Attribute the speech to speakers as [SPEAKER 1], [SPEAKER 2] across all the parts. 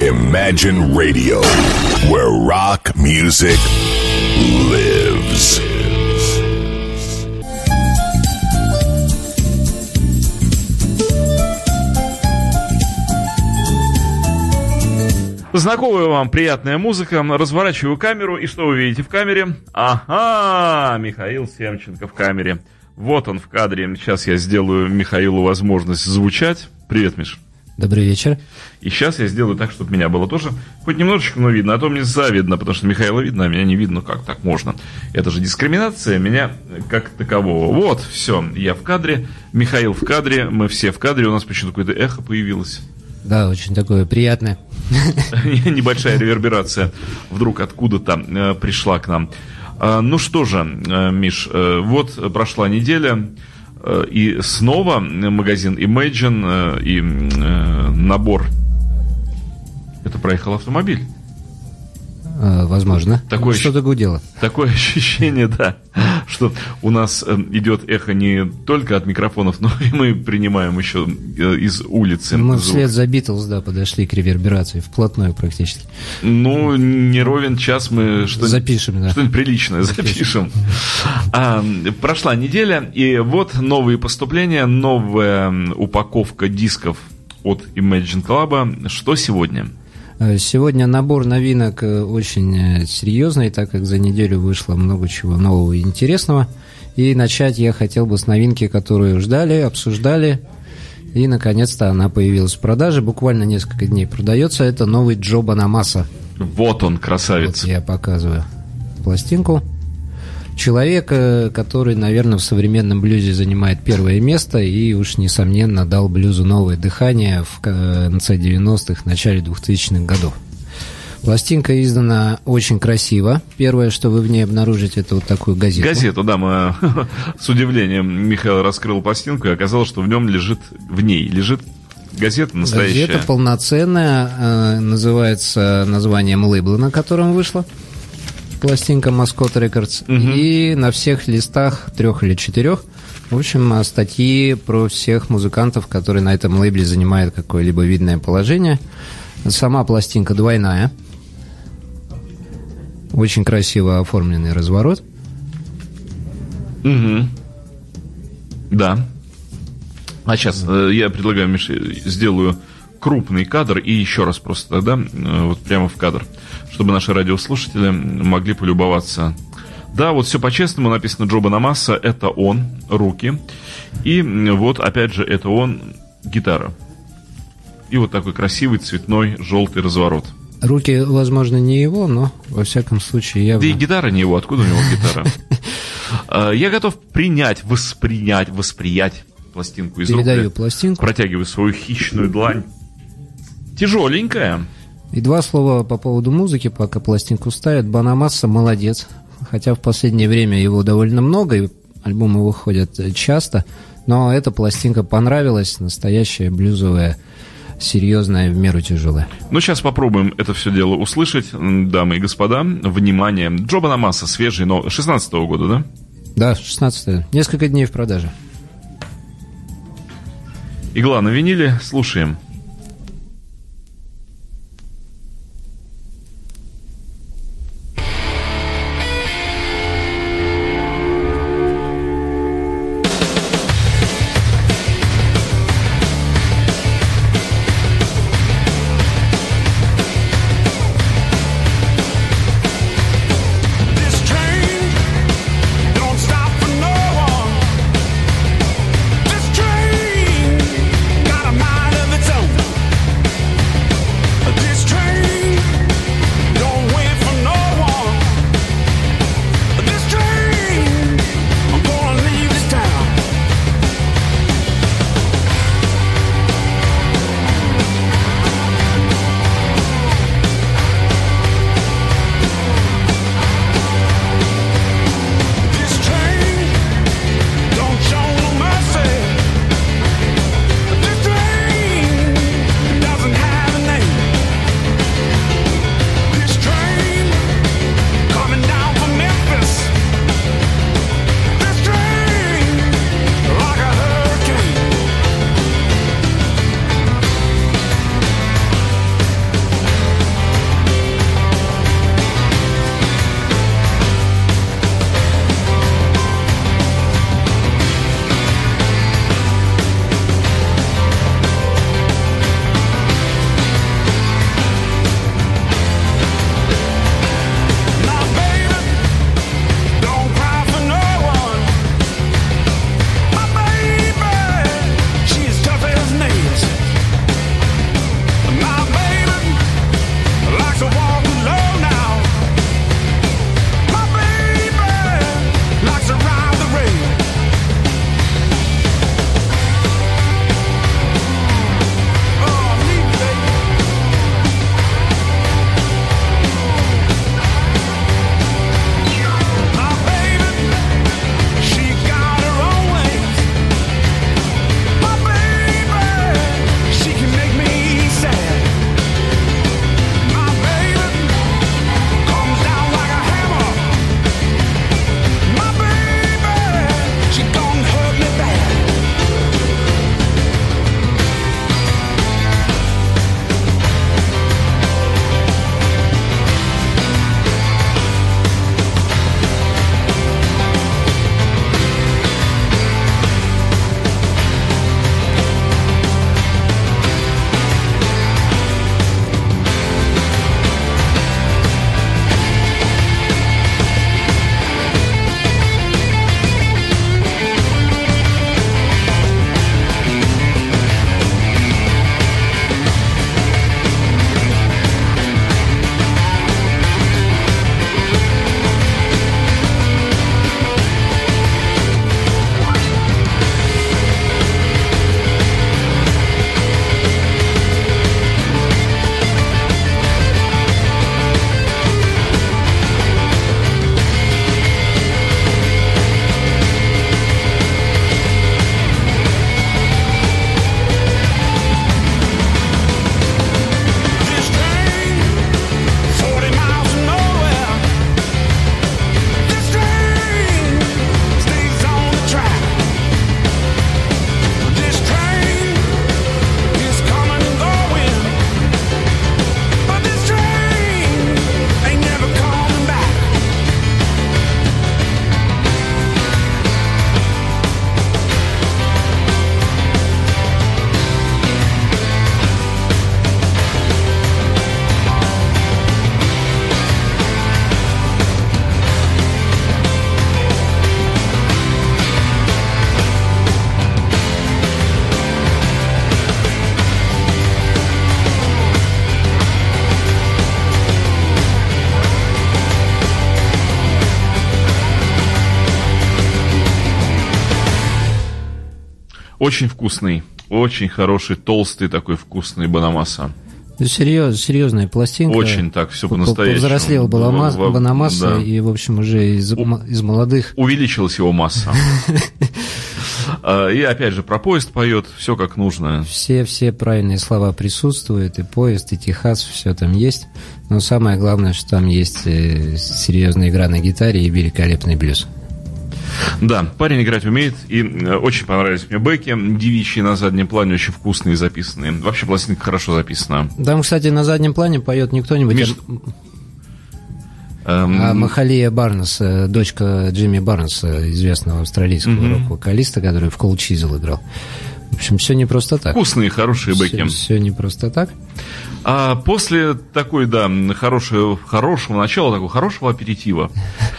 [SPEAKER 1] Imagine Radio, where rock music lives.
[SPEAKER 2] Знакомая вам приятная музыка. Разворачиваю камеру, и что вы видите в камере? Ага, Михаил Семченко в камере. Вот он в кадре. Сейчас я сделаю Михаилу возможность звучать. Привет, Миш.
[SPEAKER 3] Добрый вечер.
[SPEAKER 2] И сейчас я сделаю так, чтобы меня было тоже хоть немножечко, но видно. А то мне завидно, потому что Михаила видно, а меня не видно. Как так можно? Это же дискриминация меня как такового. Вот, все, я в кадре, Михаил в кадре, мы все в кадре. У нас почему-то какое-то эхо появилось.
[SPEAKER 3] Да, очень такое приятное.
[SPEAKER 2] Небольшая реверберация вдруг откуда-то э, пришла к нам. А, ну что же, э, Миш, э, вот прошла неделя. Э, и снова магазин Imagine э, и э, набор. Это проехал автомобиль.
[SPEAKER 3] Возможно.
[SPEAKER 2] Такое
[SPEAKER 3] Что-то гудело.
[SPEAKER 2] Такое ощущение, да, что у нас идет эхо не только от микрофонов, но и мы принимаем еще из улицы.
[SPEAKER 3] Мы звук. вслед за Битлз, да, подошли к реверберации, вплотную практически.
[SPEAKER 2] Ну, не ровен час мы что
[SPEAKER 3] запишем, да.
[SPEAKER 2] что-нибудь приличное запишем. А, прошла неделя, и вот новые поступления, новая упаковка дисков от Imagine Club. Что сегодня?
[SPEAKER 3] Э, сегодня набор новинок э, очень э, серьезный, так как за неделю вышло много чего нового и интересного. И начать я хотел бы с новинки, которую ждали, обсуждали. И, наконец-то, она появилась в продаже. Буквально несколько дней продается. Это новый Джо Банамаса.
[SPEAKER 2] Вот он, красавец.
[SPEAKER 3] Вот я показываю пластинку. Человек, который, наверное, в современном блюзе занимает первое место и уж, несомненно, дал блюзу новое дыхание в конце 90-х, начале 2000-х годов. Пластинка издана очень красиво. Первое, что вы в ней обнаружите, это вот такую газету.
[SPEAKER 2] Газету, да, мы с удивлением Михаил раскрыл пластинку и оказалось, что в нем лежит, в ней лежит газета настоящая.
[SPEAKER 3] Газета полноценная, э, называется названием лейбла, на котором вышла пластинка Mascot Records. Угу. И на всех листах, трех или четырех, в общем, статьи про всех музыкантов, которые на этом лейбле занимают какое-либо видное положение. Сама пластинка двойная. Очень красиво оформленный разворот.
[SPEAKER 2] Угу. Да. А сейчас э, я предлагаю, Миша, сделаю крупный кадр и еще раз просто тогда, э, вот прямо в кадр чтобы наши радиослушатели могли полюбоваться. Да, вот все по-честному написано Джоба Намаса, это он, руки. И вот, опять же, это он, гитара. И вот такой красивый цветной желтый разворот.
[SPEAKER 3] Руки, возможно, не его, но во всяком случае явно...
[SPEAKER 2] Да и гитара не его, откуда у него гитара? А, я готов принять, воспринять, восприять пластинку из
[SPEAKER 3] Передаю пластинку.
[SPEAKER 2] Протягиваю свою хищную длань. Тяжеленькая.
[SPEAKER 3] И два слова по поводу музыки, пока пластинку ставят. Банамасса молодец. Хотя в последнее время его довольно много, и альбомы выходят часто. Но эта пластинка понравилась, настоящая блюзовая, серьезная, в меру тяжелая.
[SPEAKER 2] Ну, сейчас попробуем это все дело услышать, дамы и господа. Внимание, Джо Банамасса, свежий, но 16 -го года, да?
[SPEAKER 3] Да, 16 -го. Несколько дней в продаже.
[SPEAKER 2] Игла на виниле, слушаем. Очень вкусный, очень хороший, толстый такой вкусный банамаса.
[SPEAKER 3] Серьез, серьезная пластинка.
[SPEAKER 2] Очень так, все по-настоящему.
[SPEAKER 3] Взрослел Банамаса,
[SPEAKER 2] да.
[SPEAKER 3] и, в общем, уже из, из молодых...
[SPEAKER 2] Увеличилась его масса. А, и опять же, про поезд поет, все как нужно.
[SPEAKER 3] Все, все правильные слова присутствуют, и поезд, и Техас, все там есть. Но самое главное, что там есть э, серьезная игра на гитаре и великолепный блюз.
[SPEAKER 2] Да, парень играть умеет, и э, очень понравились мне бэки, девичьи на заднем плане, очень вкусные записанные. Вообще пластинка хорошо записана.
[SPEAKER 3] Там, кстати, на заднем плане поет не кто-нибудь, а, эм... а Махалия Барнес, э, дочка Джимми Барнеса, известного австралийского mm-hmm. рок-вокалиста, который в Cold Chisel играл. В общем, все не просто так.
[SPEAKER 2] Вкусные, хорошие бэки. Все,
[SPEAKER 3] все не просто так.
[SPEAKER 2] А после такой, да, хорошего, хорошего начала, такого хорошего аперитива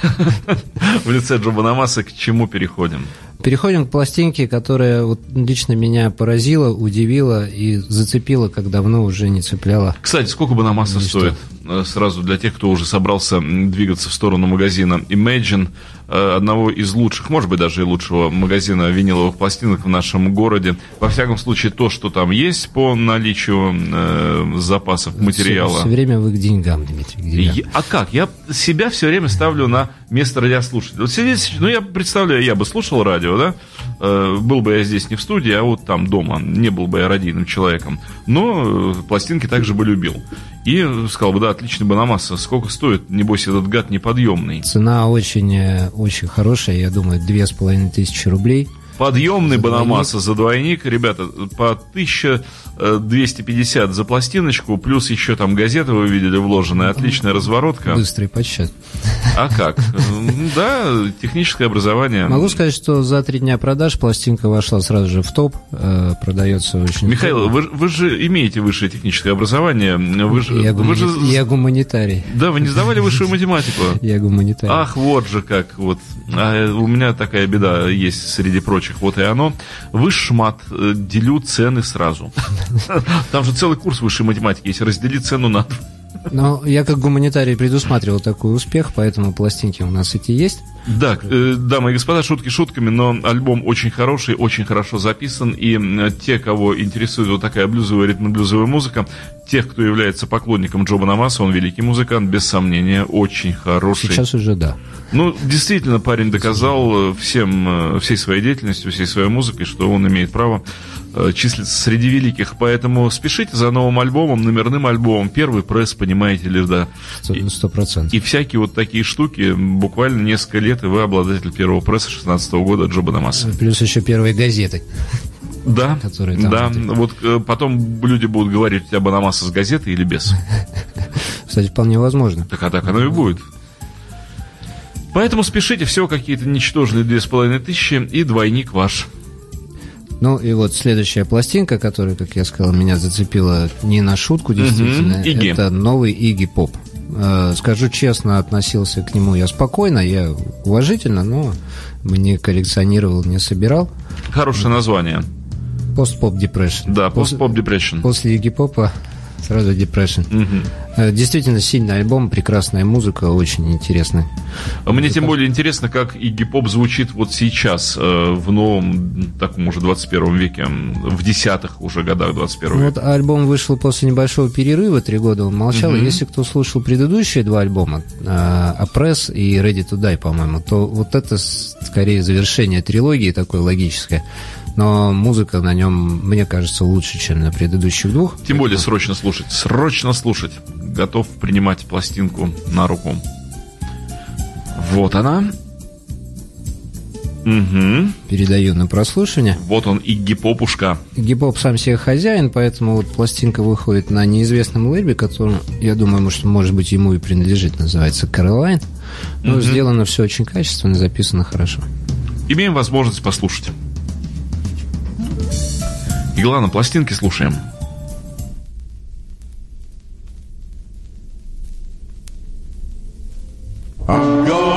[SPEAKER 2] в лице Джоба Намаса к чему переходим?
[SPEAKER 3] Переходим к пластинке, которая вот лично меня поразила, удивила и зацепила, как давно уже не цепляла.
[SPEAKER 2] Кстати, сколько Банамаса стоит? Э, сразу для тех, кто уже собрался двигаться в сторону магазина Imagine, одного из лучших, может быть, даже и лучшего магазина виниловых пластинок в нашем городе. Во всяком случае, то, что там есть по наличию э, запасов материала. Все,
[SPEAKER 3] все время вы к деньгам, Дмитрий.
[SPEAKER 2] Я, а как? Я себя все время ставлю на место радиослушателя. Вот сидеть, ну, я представляю, я бы слушал радио, да? Э, был бы я здесь не в студии, а вот там дома. Не был бы я радийным человеком. Но пластинки также бы любил. И сказал бы, да, отличный Банамаса. Сколько стоит? Небось, этот гад неподъемный.
[SPEAKER 3] Цена очень, э, очень хорошая, я думаю, две с половиной тысячи рублей.
[SPEAKER 2] Подъемный Банамаса за двойник, ребята, по 1000 250 за пластиночку, плюс еще там газеты вы видели вложенная, отличная разворотка.
[SPEAKER 3] Быстрый подсчет.
[SPEAKER 2] А как? Да, техническое образование.
[SPEAKER 3] Могу сказать, что за три дня продаж пластинка вошла сразу же в топ, э, продается очень...
[SPEAKER 2] Михаил, вы, вы же имеете высшее техническое образование. Вы же,
[SPEAKER 3] я,
[SPEAKER 2] вы
[SPEAKER 3] же... я гуманитарий.
[SPEAKER 2] Да, вы не сдавали высшую математику?
[SPEAKER 3] Я гуманитарий.
[SPEAKER 2] Ах, вот же как. Вот. А у меня такая беда есть среди прочих. Вот и оно. Высшмат. Э, делю цены сразу. Там же целый курс высшей математики, если разделить цену на
[SPEAKER 3] но я как гуманитарий предусматривал такой успех, поэтому пластинки у нас эти есть.
[SPEAKER 2] Да, э, дамы и господа, шутки шутками, но альбом очень хороший, очень хорошо записан, и те, кого интересует вот такая блюзовая, ритм-блюзовая музыка, тех, кто является поклонником Джоба Намаса, он великий музыкант, без сомнения, очень хороший.
[SPEAKER 3] Сейчас уже да.
[SPEAKER 2] Ну, действительно, парень доказал э, всем, э, всей своей деятельностью, всей своей музыкой, что он имеет право Э, числится среди великих, поэтому спешите за новым альбомом, номерным альбомом, первый пресс, понимаете ли, да.
[SPEAKER 3] Сто процентов.
[SPEAKER 2] И всякие вот такие штуки, буквально несколько лет, и вы обладатель первого пресса 16 года Джоба Дамаса.
[SPEAKER 3] Плюс еще первые газеты.
[SPEAKER 2] Да, которые там да. Внутри. Вот э, потом люди будут говорить, у тебя Банамаса с газеты или без.
[SPEAKER 3] Кстати, вполне возможно.
[SPEAKER 2] Так а так оно и будет. Поэтому спешите, всего какие-то ничтожные две с половиной тысячи и двойник ваш.
[SPEAKER 3] Ну и вот следующая пластинка, которая, как я сказал, меня зацепила не на шутку, действительно,
[SPEAKER 2] угу,
[SPEAKER 3] это новый Игги Поп. Э, скажу честно, относился к нему я спокойно, я уважительно, но мне коллекционировал, не собирал.
[SPEAKER 2] Хорошее название.
[SPEAKER 3] Пост-поп депрессион.
[SPEAKER 2] Да, пост-поп депрессион.
[SPEAKER 3] После Игги Попа Сразу Depression. Угу. Действительно сильный альбом, прекрасная музыка, очень интересная.
[SPEAKER 2] А мне тем более интересно, как и гип-поп звучит вот сейчас, э, в новом, таком уже 21 веке, в десятых уже годах 21 века.
[SPEAKER 3] Вот альбом вышел после небольшого перерыва, три года он молчал. Угу. Если кто слушал предыдущие два альбома, Опресс и Ready to Die, по-моему, то вот это скорее завершение трилогии такой логическое но музыка на нем, мне кажется, лучше, чем на предыдущих двух.
[SPEAKER 2] Тем более срочно слушать, срочно слушать. Готов принимать пластинку на руку. Вот она.
[SPEAKER 3] Угу. Передаю на прослушивание.
[SPEAKER 2] Вот он и гипопушка.
[SPEAKER 3] Гипоп сам себе хозяин, поэтому вот пластинка выходит на неизвестном лейбе, который, я думаю, может, может быть, ему и принадлежит, называется Caroline. Но угу. сделано все очень качественно, записано хорошо.
[SPEAKER 2] Имеем возможность послушать. И главное, пластинки слушаем.
[SPEAKER 4] till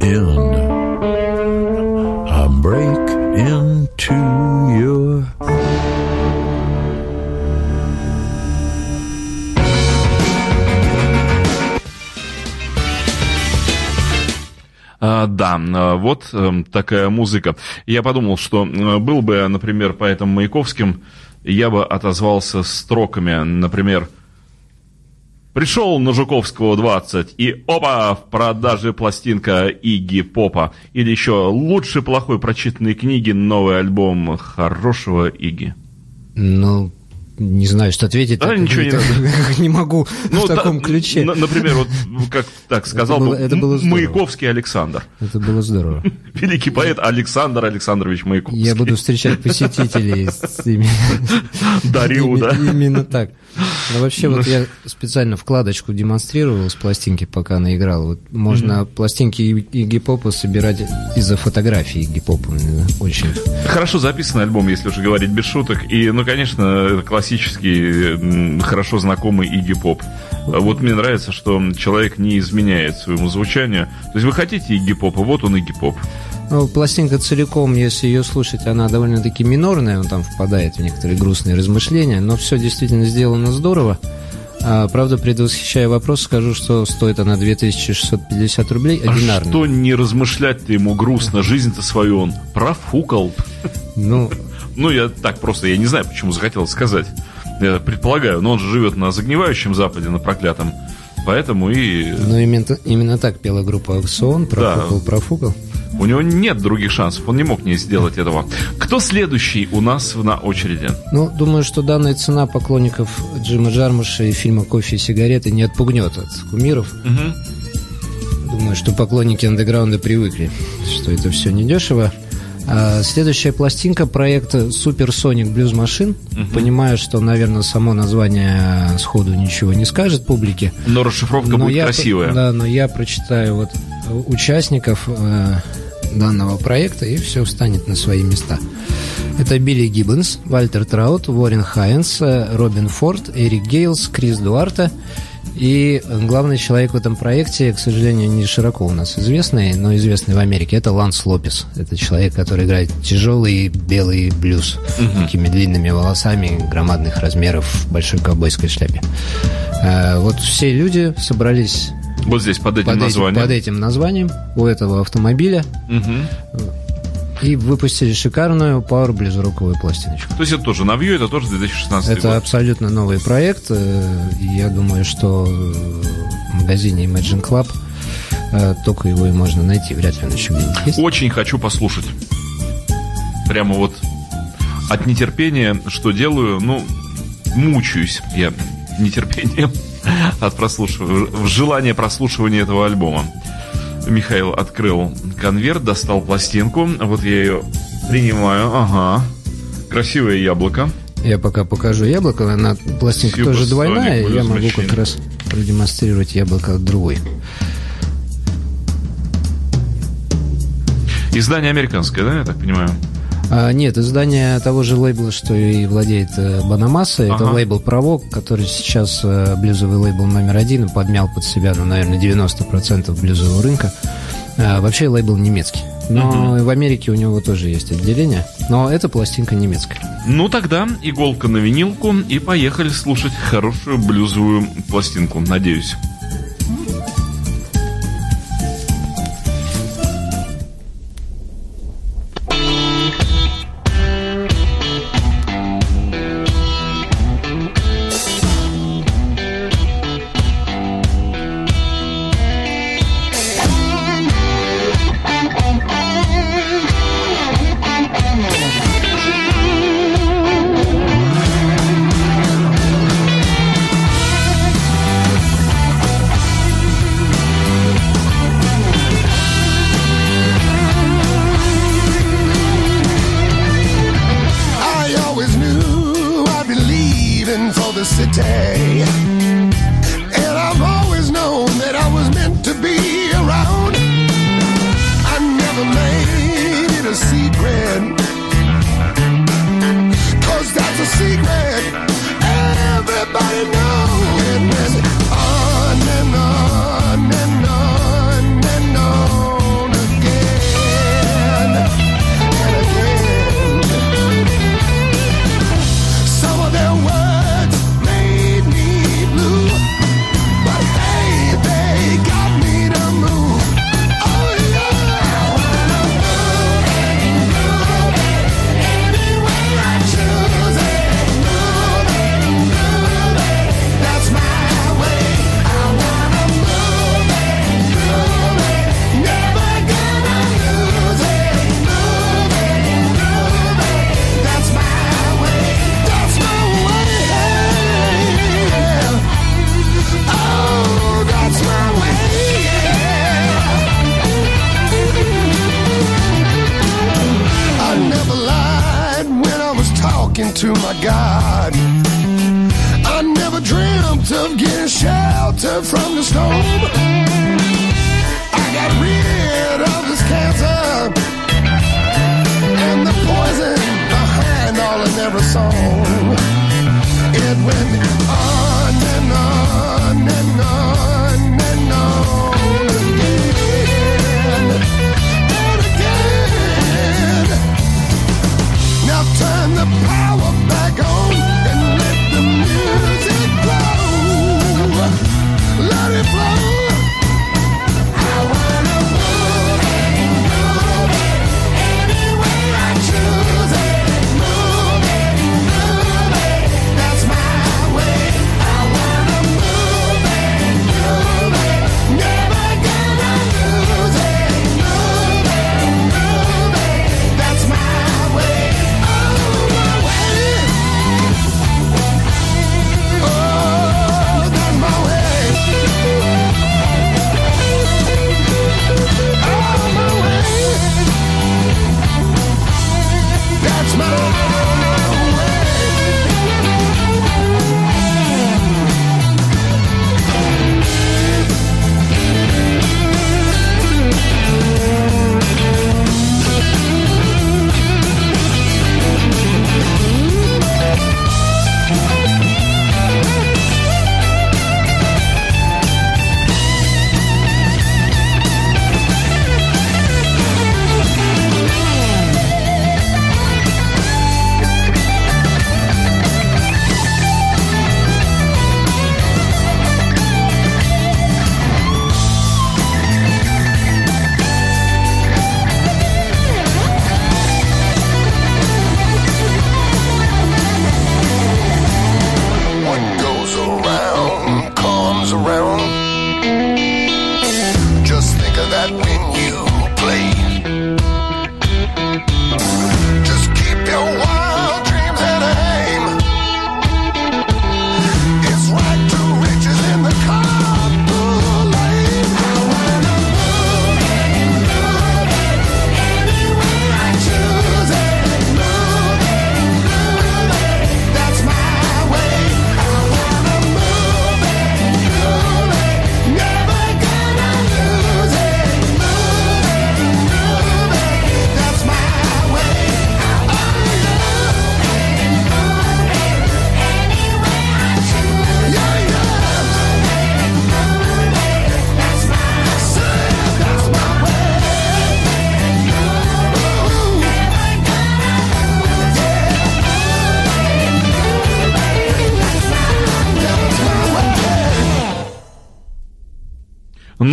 [SPEAKER 4] in. I break into your
[SPEAKER 2] А, да, а, вот э, такая музыка. Я подумал, что э, был бы, например, поэтом Маяковским, я бы отозвался строками, например, Пришел на Жуковского 20, и опа, в продаже пластинка Игги Попа. Или еще лучше плохой прочитанной книги, новый альбом хорошего Игги.
[SPEAKER 3] Ну, не знаю, что ответить.
[SPEAKER 2] А,
[SPEAKER 3] так,
[SPEAKER 2] ничего не
[SPEAKER 3] так, не могу
[SPEAKER 2] Ну,
[SPEAKER 3] в
[SPEAKER 2] та-
[SPEAKER 3] таком ключе.
[SPEAKER 2] н- Например, вот как так сказал
[SPEAKER 3] было-
[SPEAKER 2] бы
[SPEAKER 3] это было здорово.
[SPEAKER 2] Маяковский Александр.
[SPEAKER 3] Это было здорово.
[SPEAKER 2] Великий поэт Александр Александрович Маяковский.
[SPEAKER 3] Я буду встречать посетителей с
[SPEAKER 2] Дарю, да?
[SPEAKER 3] Именно так. Но вообще вот я специально вкладочку демонстрировал с пластинки, пока она играла. Вот можно пластинки Игги Попа собирать из-за фотографий Игги Попа. Мне Очень.
[SPEAKER 2] Хорошо записанный альбом, если уже говорить без шуток. И, ну, конечно, классический, хорошо знакомый Игги Поп. Вот мне нравится, что человек не изменяет своему звучанию. То есть вы хотите Игги Попа, вот он Игги Поп.
[SPEAKER 3] Ну, пластинка целиком, если ее слушать, она довольно-таки минорная, он там впадает в некоторые грустные размышления, но все действительно сделано здорово. А, правда, предвосхищая вопрос, скажу, что стоит она 2650 рублей
[SPEAKER 2] А
[SPEAKER 3] одинарно.
[SPEAKER 2] что не размышлять-то ему грустно? Жизнь-то свою он профукал.
[SPEAKER 3] Ну,
[SPEAKER 2] Ну, я так просто, я не знаю, почему захотел сказать. Я предполагаю, но он же живет на загнивающем Западе, на проклятом. Поэтому и
[SPEAKER 3] ну именно, именно так пела группа Аукцион, профукал, профукал.
[SPEAKER 2] У него нет других шансов. Он не мог не сделать этого. Кто следующий у нас на очереди?
[SPEAKER 3] Ну, думаю, что данная цена поклонников Джима Джармуша и фильма «Кофе и сигареты» не отпугнет от кумиров. Думаю, что поклонники андеграунда привыкли, что это все недешево. А следующая пластинка проекта Super Sonic Blues Machine. Понимаю, что, наверное, само название сходу ничего не скажет публике.
[SPEAKER 2] Но расшифровка
[SPEAKER 3] Но
[SPEAKER 2] будет
[SPEAKER 3] я,
[SPEAKER 2] красивая.
[SPEAKER 3] Да, но я прочитаю вот участников э, данного проекта, и все встанет на свои места. Это Билли Гиббонс, Вальтер Траут, Уоррен Хайнс, э, Робин Форд, Эрик Гейлс, Крис Дуарте. И главный человек в этом проекте, к сожалению, не широко у нас известный, но известный в Америке, это Ланс Лопес. Это человек, который играет тяжелый белый блюз, такими длинными волосами, громадных размеров, в большой ковбойской шляпе. Э, Вот все люди собрались
[SPEAKER 2] Вот здесь, под этим
[SPEAKER 3] под этим,
[SPEAKER 2] названием.
[SPEAKER 3] под этим названием у этого автомобиля
[SPEAKER 2] Мгм.
[SPEAKER 3] и выпустили шикарную Power блюзроковую пластиночку.
[SPEAKER 2] То есть это тоже новье, это тоже 2016
[SPEAKER 3] Это
[SPEAKER 2] год.
[SPEAKER 3] абсолютно новый проект. э, Я думаю, что э, в магазине Imagine Club э, только его и можно найти. Вряд ли он еще где-нибудь есть.
[SPEAKER 2] Очень хочу послушать. Прямо вот от нетерпения, что делаю, ну, мучаюсь я нетерпением от прослушивания, желание прослушивания этого альбома. Михаил открыл конверт, достал пластинку, вот я ее принимаю, ага. Красивое яблоко.
[SPEAKER 3] Я пока покажу яблоко. Она пластинка
[SPEAKER 2] Super
[SPEAKER 3] тоже двойная. Я могу как раз продемонстрировать яблоко от другой.
[SPEAKER 2] Издание американское, да, я так понимаю?
[SPEAKER 3] А, нет, издание того же лейбла, что и владеет э, Банамасса. Это
[SPEAKER 2] Ага.
[SPEAKER 3] лейбл Провок, который сейчас э, блюзовый лейбл номер один и подмял под себя, ну, наверное, 90% блюзового рынка. А, вообще лейбл немецкий. Но и в Америке у него тоже есть отделение. Но эта пластинка немецкая.
[SPEAKER 2] Ну тогда иголка на винилку и поехали слушать хорошую блюзовую пластинку, надеюсь.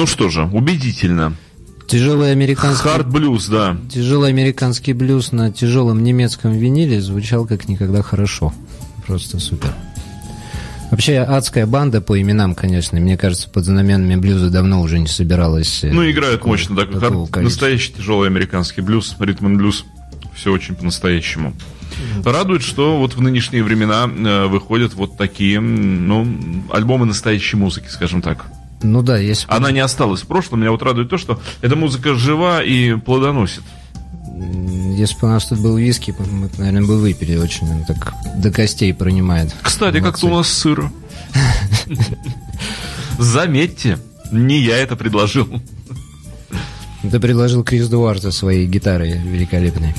[SPEAKER 2] Ну что же, убедительно.
[SPEAKER 3] Тяжелый американский,
[SPEAKER 2] Хард блюз, да.
[SPEAKER 3] тяжелый американский блюз на тяжелом немецком виниле звучал как никогда хорошо. Просто супер. Вообще, адская банда по именам, конечно. Мне кажется, под знаменами блюза давно уже не собиралась. э,
[SPEAKER 2] Ну, играют
[SPEAKER 3] такого-
[SPEAKER 2] мощно, так.
[SPEAKER 3] количества.
[SPEAKER 2] настоящий тяжелый американский блюз, ритм блюз. Все очень по-настоящему. Радует, что вот в нынешние времена э, выходят вот такие, ну, альбомы настоящей музыки, скажем так.
[SPEAKER 3] Ну да, бы-
[SPEAKER 2] Она не осталась в прошлом. Меня вот радует то, что эта музыка жива и плодоносит.
[SPEAKER 3] если бы у нас тут был виски, мы, наверное, бы выпили. Очень он так до костей пронимает.
[SPEAKER 2] Кстати, как-то у нас сыро. Заметьте, не я это предложил.
[SPEAKER 3] Ты предложил Крис Дуар со своей гитарой великолепной.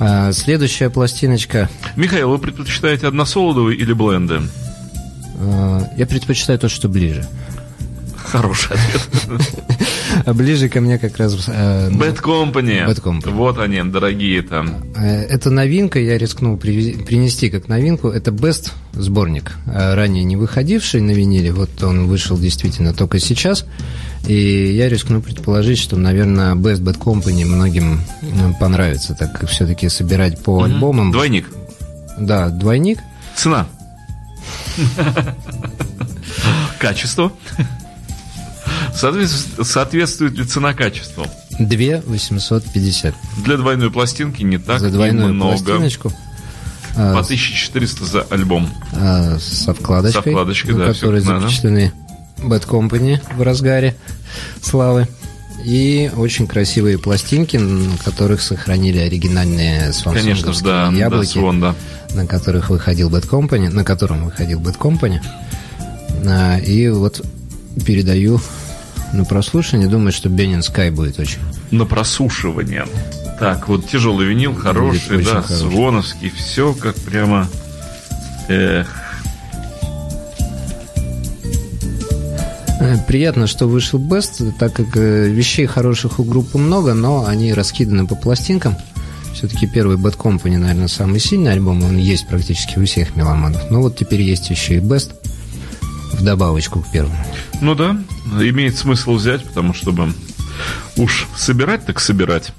[SPEAKER 3] А, следующая пластиночка.
[SPEAKER 2] Михаил, вы предпочитаете односолодовые или бленды?
[SPEAKER 3] а, я предпочитаю то, что ближе.
[SPEAKER 2] Хороший ответ.
[SPEAKER 3] Ближе ко мне как раз... э,
[SPEAKER 2] Bad Company.
[SPEAKER 3] Bad Company.
[SPEAKER 2] Вот они, дорогие там.
[SPEAKER 3] э, Это новинка, я рискнул принести как новинку. Это Best сборник, э, ранее не выходивший на виниле. Вот он вышел действительно только сейчас. И я рискну предположить, что, наверное, Best Bad Company многим понравится, так как все-таки собирать по альбомам.
[SPEAKER 2] Двойник.
[SPEAKER 3] Да, двойник.
[SPEAKER 2] Цена. Качество. Соответствует, соответствует ли цена качеству?
[SPEAKER 3] 2 850.
[SPEAKER 2] Для двойной пластинки не так
[SPEAKER 3] За двойную
[SPEAKER 2] много.
[SPEAKER 3] пластиночку.
[SPEAKER 2] По
[SPEAKER 3] а,
[SPEAKER 2] 1400 за альбом.
[SPEAKER 3] А, со вкладочкой,
[SPEAKER 2] со вкладочкой да, которые
[SPEAKER 3] запечатлены Bad Company в разгаре славы. И очень красивые пластинки, на которых сохранили оригинальные
[SPEAKER 5] Конечно, да,
[SPEAKER 3] яблоки,
[SPEAKER 5] да, Swan, да.
[SPEAKER 3] на которых выходил Bad Company, на котором выходил Bad Company. А, и вот передаю на прослушивание, думаю, что Бенин Скай будет очень.
[SPEAKER 5] На прослушивание. Так, вот тяжелый винил, хороший, да,
[SPEAKER 3] хороший.
[SPEAKER 5] Звоновский, все как прямо... Эх.
[SPEAKER 3] Э, приятно, что вышел Бест, так как э, вещей хороших у группы много, но они раскиданы по пластинкам. Все-таки первый Bad Company, наверное, самый сильный альбом, он есть практически у всех меломанов. Но вот теперь есть еще и Best – в добавочку к первому.
[SPEAKER 5] Ну да, имеет смысл взять, потому что чтобы уж собирать так собирать.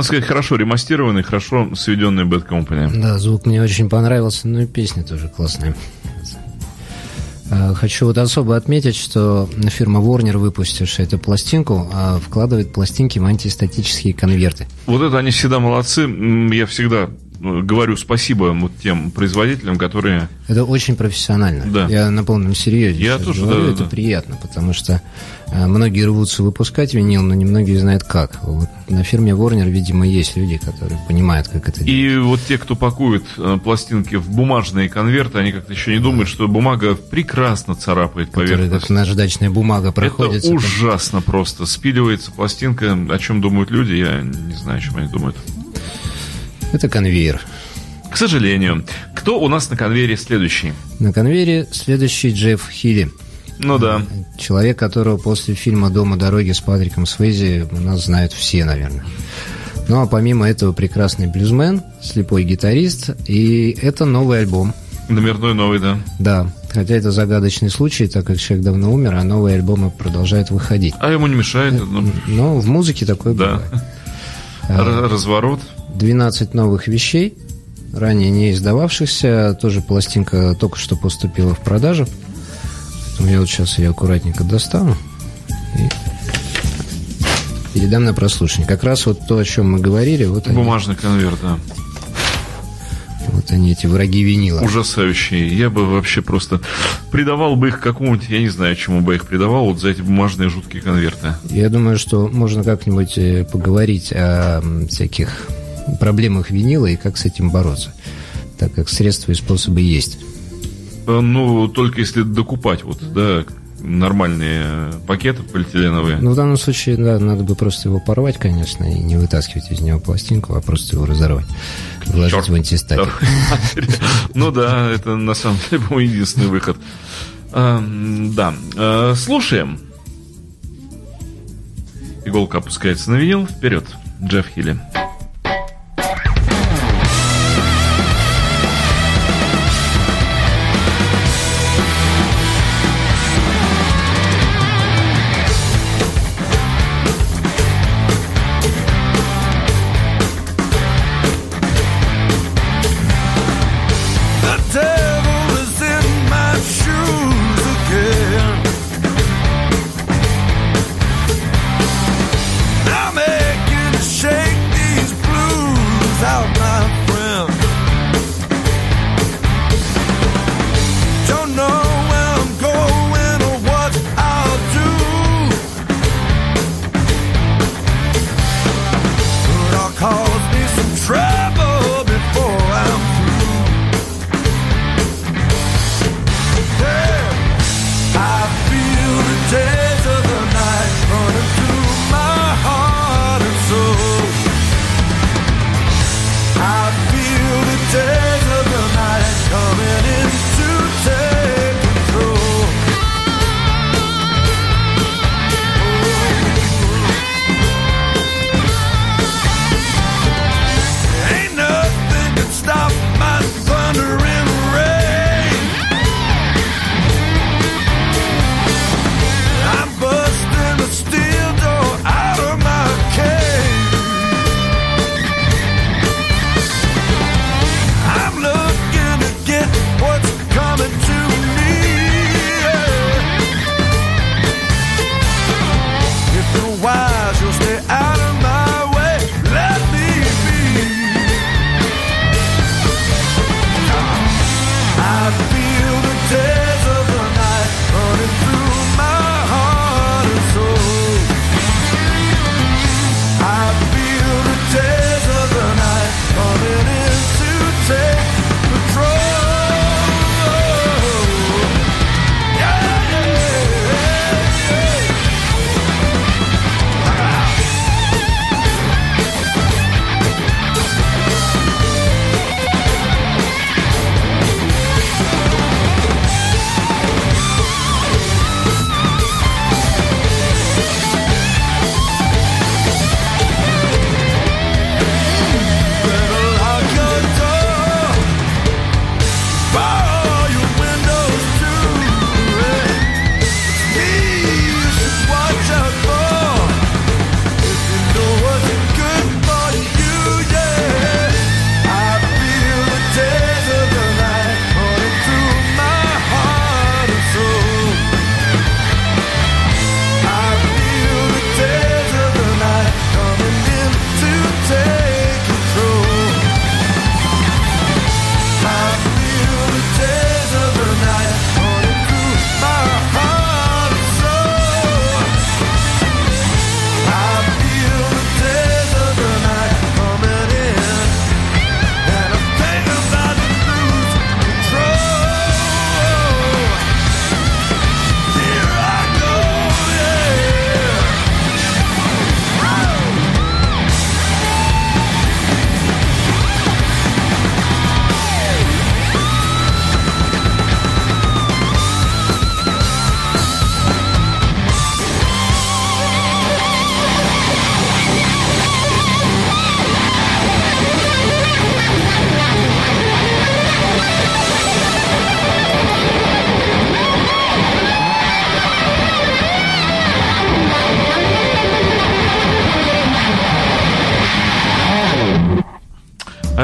[SPEAKER 2] Надо сказать, хорошо ремастированный, хорошо сведенный Bad Company.
[SPEAKER 3] Да, звук мне очень понравился, ну и песня тоже классная. А, Хочу вот особо отметить, что фирма Warner, выпустившая эту пластинку, а, вкладывает пластинки в антистатические конверты.
[SPEAKER 2] Вот это они всегда молодцы. Я всегда э, говорю спасибо вот тем производителям, которые...
[SPEAKER 3] Это очень профессионально.
[SPEAKER 2] Да.
[SPEAKER 3] Я на полном серьезе
[SPEAKER 2] Я тоже,
[SPEAKER 3] говорю,
[SPEAKER 2] да, да,
[SPEAKER 3] это
[SPEAKER 2] да.
[SPEAKER 3] приятно, потому что а, многие рвутся выпускать винил, но немногие знают как. Вот на фирме Warner, видимо, есть люди, которые понимают, как это делать.
[SPEAKER 2] И вот те, кто пакует э, пластинки в бумажные конверты, они как-то еще не думают, что бумага прекрасно царапает
[SPEAKER 3] Которые
[SPEAKER 2] поверхность.
[SPEAKER 3] как наждачная бумага проходит.
[SPEAKER 2] Это ужасно просто. Спиливается пластинка. О чем думают люди, я не знаю, о чем они думают.
[SPEAKER 3] Это конвейер.
[SPEAKER 2] К сожалению. Кто у нас на конвейере следующий?
[SPEAKER 3] На конвейере следующий Джефф Хилли.
[SPEAKER 2] Ну да.
[SPEAKER 3] Человек, которого после фильма «Дома дороги» с Патриком Свейзи у нас знают все, наверное. Ну, а помимо этого прекрасный блюзмен, слепой гитарист, и это новый альбом.
[SPEAKER 2] Номерной новый, да.
[SPEAKER 3] Да, хотя это загадочный случай, так как человек давно умер, а новые альбомы продолжают выходить.
[SPEAKER 2] А ему не мешает. ну,
[SPEAKER 3] Но в музыке такое
[SPEAKER 2] Да.
[SPEAKER 3] бывает.
[SPEAKER 2] Разворот.
[SPEAKER 3] 12 новых вещей, ранее не издававшихся. Тоже пластинка только что поступила в продажу. Поэтому я вот сейчас ее аккуратненько достану и передам на прослушивание. Как раз вот то, о чем мы говорили, вот они,
[SPEAKER 2] Бумажный конверт, да.
[SPEAKER 3] вот они эти враги винила.
[SPEAKER 2] Ужасающие. Я бы вообще просто придавал бы их какому-нибудь, я не знаю, чему бы их придавал, вот за эти бумажные жуткие конверты.
[SPEAKER 3] Я думаю, что можно как-нибудь э, поговорить о всяких проблемах винила и как с этим бороться, так как средства и способы есть.
[SPEAKER 2] Э, Ну, только если докупать вот, да, нормальные пакеты полиэтиленовые.
[SPEAKER 3] Ну, в данном случае, да, надо бы просто его порвать, конечно, и не вытаскивать из него пластинку, а просто его разорвать. Вложить
[SPEAKER 2] Чёрт.
[SPEAKER 3] в антистатик.
[SPEAKER 2] Ну да, это на самом деле, по-моему, единственный выход. Эм, Да, Э, слушаем. Иголка опускается на винил. Вперед, Джефф Хилли.
[SPEAKER 6] The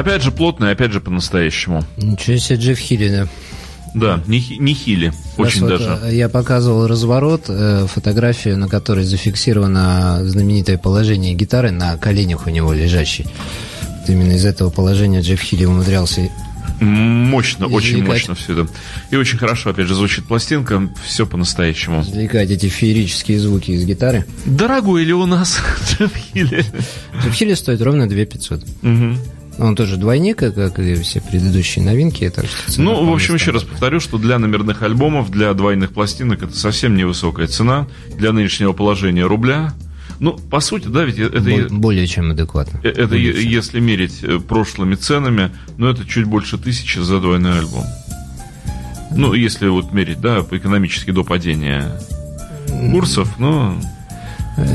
[SPEAKER 2] Опять же плотно и опять же по-настоящему.
[SPEAKER 3] Ничего себе, Джефф Хилли, да.
[SPEAKER 2] Да, не, не хили, очень
[SPEAKER 3] вот,
[SPEAKER 2] даже.
[SPEAKER 3] э, я показывал разворот, э, фотографию, на которой зафиксировано знаменитое положение гитары на коленях у него лежащей. Вот именно из этого положения Джефф Хилли умудрялся
[SPEAKER 2] Мощно, очень
[SPEAKER 3] Извлекать.
[SPEAKER 2] мощно все это. И очень хорошо, опять же, звучит пластинка, все по-настоящему.
[SPEAKER 3] извлекать эти феерические звуки из гитары.
[SPEAKER 2] Дорогой ли у нас Джефф Хилли?
[SPEAKER 3] Джефф Хилли стоит ровно 2 500.
[SPEAKER 2] Мгм.
[SPEAKER 3] Он тоже двойник, как- и все предыдущие новинки. цена
[SPEAKER 2] Ну, в общем, еще раз повторю, что для номерных альбомов, для двойных пластинок это совсем невысокая цена. Для нынешнего положения рубля. Ну, по сути, да, ведь это...
[SPEAKER 3] Бо- Более чем адекватно.
[SPEAKER 2] Э, Это
[SPEAKER 3] Более чем.
[SPEAKER 2] если мерить э, прошлыми ценами, ну это чуть больше тысячи за двойной альбом. Ну, если вот мерить, да, по- экономически до падения курсов, ну,
[SPEAKER 3] Э,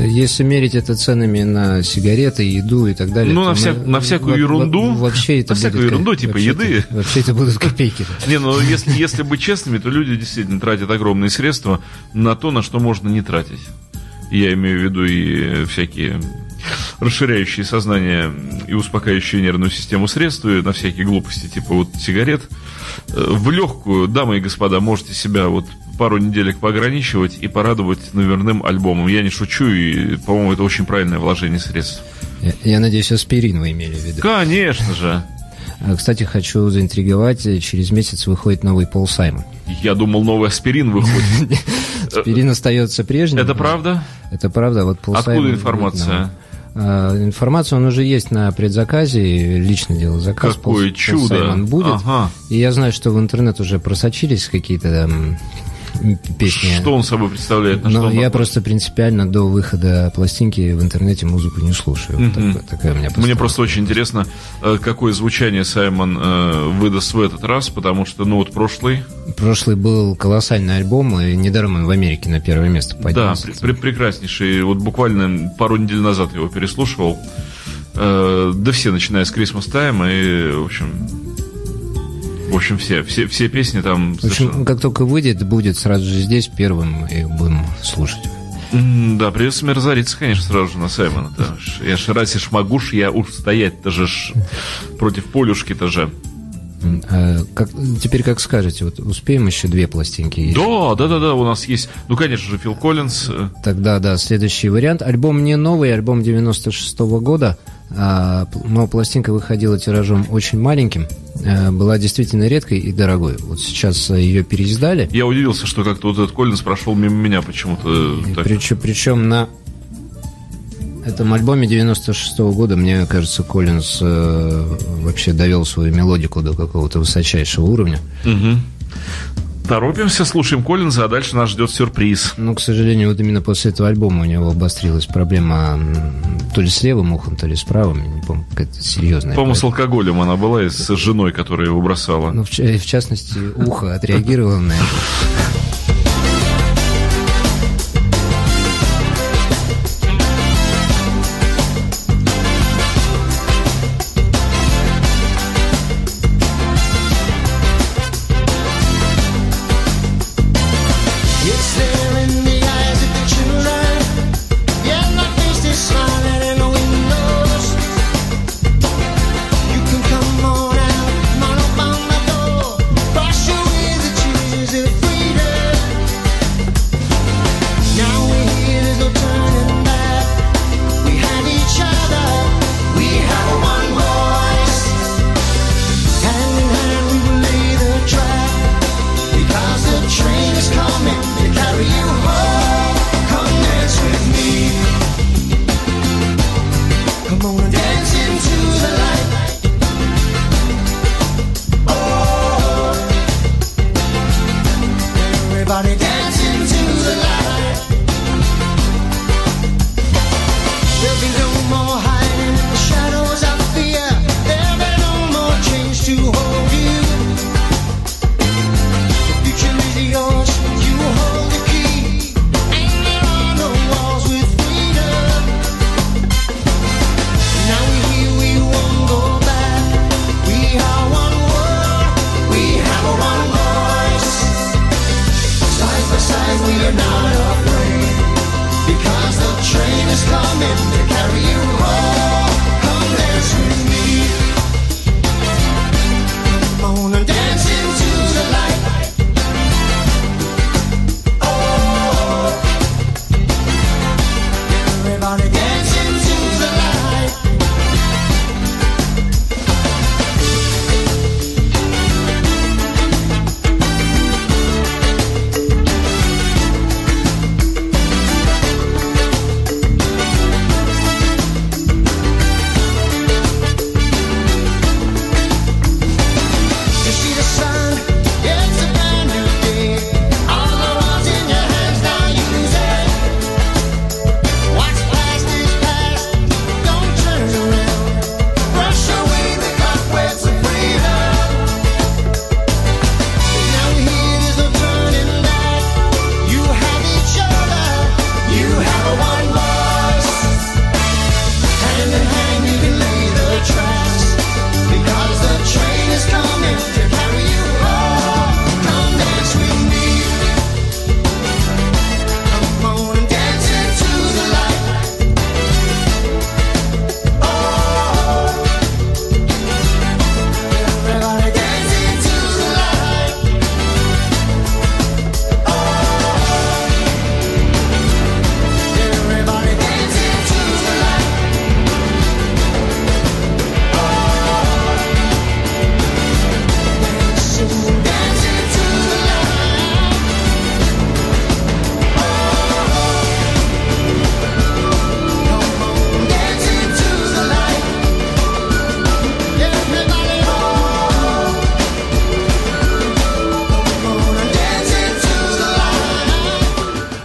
[SPEAKER 3] Если мерить это ценами на сигареты, еду и так далее.
[SPEAKER 2] Ну, на вся- на всякую
[SPEAKER 3] во-
[SPEAKER 2] ерунду.
[SPEAKER 3] во- Вообще это
[SPEAKER 2] На всякую
[SPEAKER 3] будут ко-
[SPEAKER 2] ерунду, типа
[SPEAKER 3] вообще
[SPEAKER 2] еды.
[SPEAKER 3] это- Вообще это будут копейки.
[SPEAKER 2] не, ну если, если быть честными, то люди действительно тратят огромные средства на то, на что можно не тратить. Я имею в виду и всякие расширяющие сознание и успокаивающие нервную систему средства, и на всякие глупости, типа вот сигарет. Э, В легкую, дамы и господа, можете себя вот пару неделек поограничивать и порадовать номерным альбомом. Я не шучу, и, по-моему, это очень правильное вложение средств.
[SPEAKER 3] Я, я надеюсь, аспирин вы имели в виду.
[SPEAKER 2] Конечно же.
[SPEAKER 3] А, Кстати, хочу заинтриговать. э, Через месяц выходит новый Пол Саймон.
[SPEAKER 2] Я думал, новый аспирин выходит.
[SPEAKER 3] Аспирин остается прежним.
[SPEAKER 2] Это правда?
[SPEAKER 3] Это правда. Вот Пол
[SPEAKER 2] Откуда информация?
[SPEAKER 3] А, информация, он уже есть на предзаказе, лично делал заказ.
[SPEAKER 2] Какое
[SPEAKER 3] Пол- Пол
[SPEAKER 2] чудо.
[SPEAKER 3] Саймон будет.
[SPEAKER 2] Ага.
[SPEAKER 3] И я знаю, что в интернет уже просочились какие-то там м, песни.
[SPEAKER 2] Что он собой представляет? На
[SPEAKER 3] Но
[SPEAKER 2] он
[SPEAKER 3] я
[SPEAKER 2] похож?
[SPEAKER 3] просто принципиально до выхода пластинки в интернете музыку не слушаю. Вот
[SPEAKER 2] Мгм.
[SPEAKER 3] такая, у меня
[SPEAKER 2] Мне просто очень интересно, э, какое звучание Саймон э, выдаст в этот раз, потому что, ну, вот прошлый,
[SPEAKER 3] Прошлый был колоссальный альбом, и недаром он в Америке на первое место
[SPEAKER 2] да,
[SPEAKER 3] поднялся.
[SPEAKER 2] пр- пр- прекраснейший. Вот буквально пару недель назад его переслушивал. Э, да все, начиная с Christmas Time, и, в общем, в общем, все, все, все песни там...
[SPEAKER 3] В общем,
[SPEAKER 2] совершенно-
[SPEAKER 3] как только выйдет, будет сразу же здесь первым, и будем слушать.
[SPEAKER 2] Да, придется мне разориться, конечно, сразу же на Саймона. Да. Я ж раз могу ж, я уж стоять-то же ж против Полюшки-то же.
[SPEAKER 3] А как, теперь как скажете, вот успеем еще две пластинки? есть?
[SPEAKER 2] Да, да, да, да, у нас есть, ну, конечно же, Фил Коллинз. э,
[SPEAKER 3] Тогда, да, следующий вариант. Альбом не новый, альбом 96 года, а, п- но пластинка выходила тиражом очень маленьким, а, была действительно редкой и дорогой. Вот сейчас а, ее переиздали,
[SPEAKER 2] Я удивился, что как-то вот этот Коллинз прошел мимо меня почему-то. э, так.
[SPEAKER 3] причем, причем на этом альбоме 96 года, мне кажется, Коллинз э, вообще довел свою мелодику до какого-то высочайшего уровня.
[SPEAKER 2] Мгм. Торопимся, слушаем Коллинза, а дальше нас ждет сюрприз.
[SPEAKER 3] Но, к сожалению, вот именно после этого альбома у него обострилась проблема то ли с левым ухом, то ли с правым, не помню, какая-то серьезная.
[SPEAKER 2] По-моему, с алкоголем она была и с женой, которая его бросала.
[SPEAKER 3] Ну, в, в частности, ухо отреагировало на это.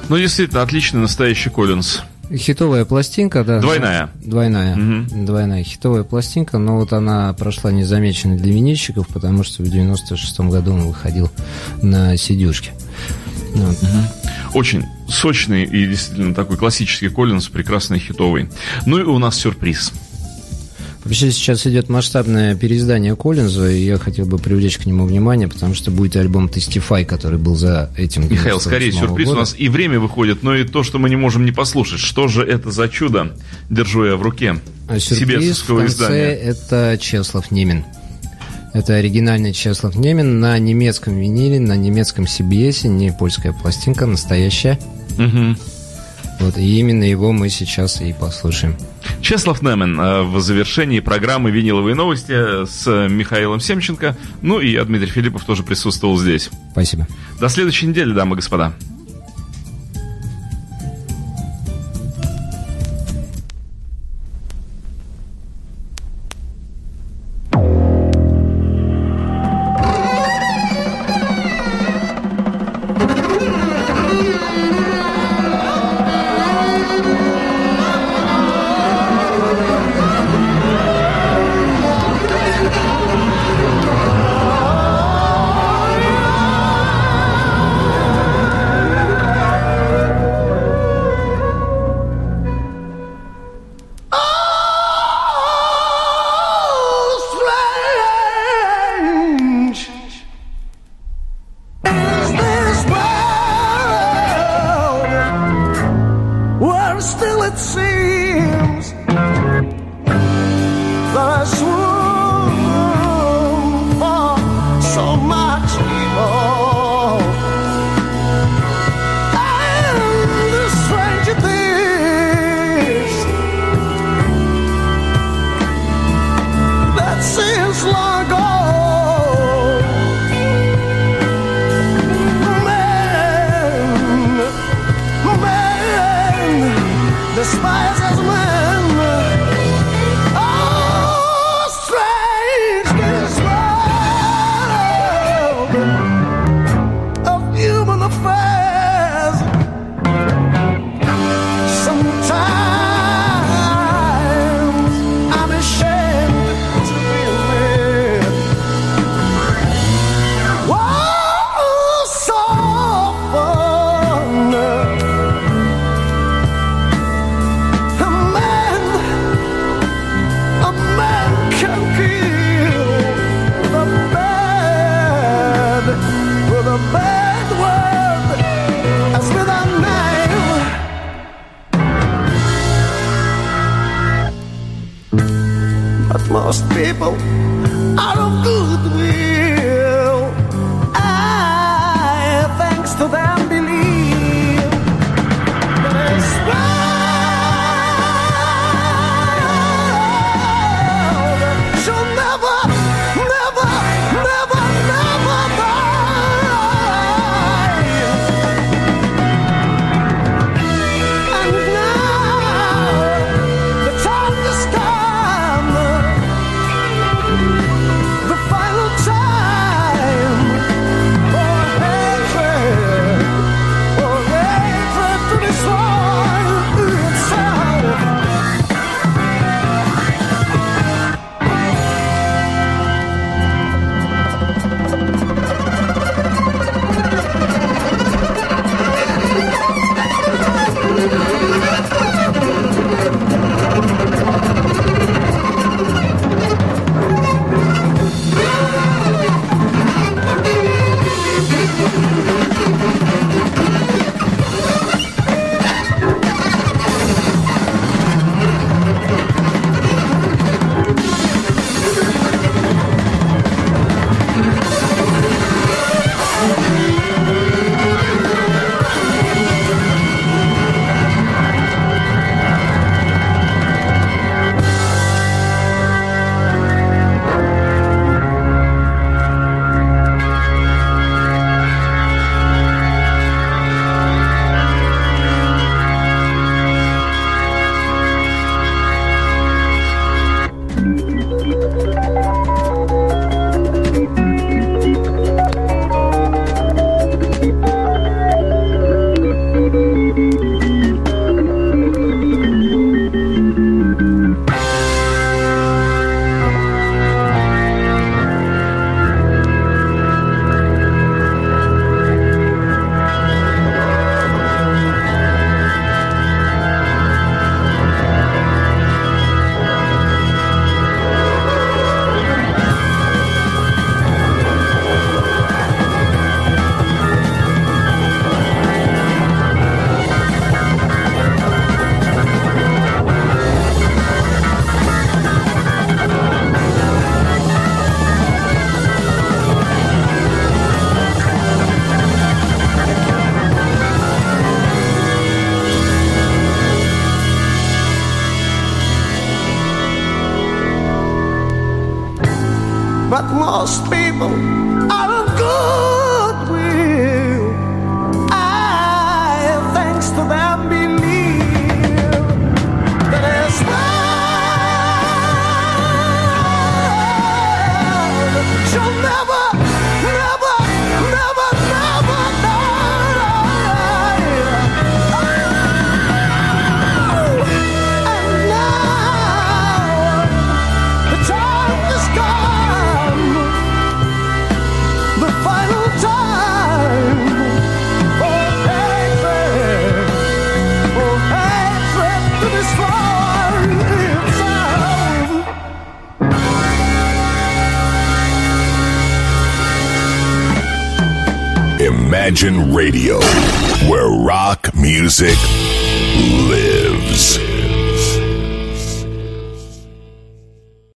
[SPEAKER 7] Ну, действительно, отличный настоящий Коллинз.
[SPEAKER 3] Хитовая пластинка, да.
[SPEAKER 7] Двойная.
[SPEAKER 3] Двойная.
[SPEAKER 7] Мгм.
[SPEAKER 3] Двойная хитовая пластинка, но вот она прошла незамеченной для винильщиков, потому что в 96 году он выходил на сидюшке. Вот.
[SPEAKER 7] Очень сочный и действительно такой классический Коллинз, прекрасный хитовый. Ну и у нас сюрприз.
[SPEAKER 3] Вообще сейчас идет масштабное переиздание Коллинза, и я хотел бы привлечь к нему внимание, потому что будет альбом Testify, который был за этим.
[SPEAKER 7] Михаил, скорее
[SPEAKER 3] 98
[SPEAKER 7] сюрприз. У
[SPEAKER 3] года.
[SPEAKER 7] нас и время выходит, но и то, что мы не можем не послушать. Что же это за чудо? Держу я в руке.
[SPEAKER 3] А сюрприз в конце
[SPEAKER 7] издания.
[SPEAKER 3] это Чеслов Немин. Это оригинальный Чеслов Немин на немецком виниле, на немецком CBS, не польская пластинка, настоящая.
[SPEAKER 7] Мгм.
[SPEAKER 3] Вот, и именно его мы сейчас и послушаем.
[SPEAKER 7] Чеслав Немен э, в завершении программы «Виниловые новости» с Михаилом Семченко. Ну и я, Дмитрий Филиппов, тоже присутствовал здесь.
[SPEAKER 3] Спасибо.
[SPEAKER 7] До следующей недели, дамы и господа.
[SPEAKER 1] Radio, where rock music.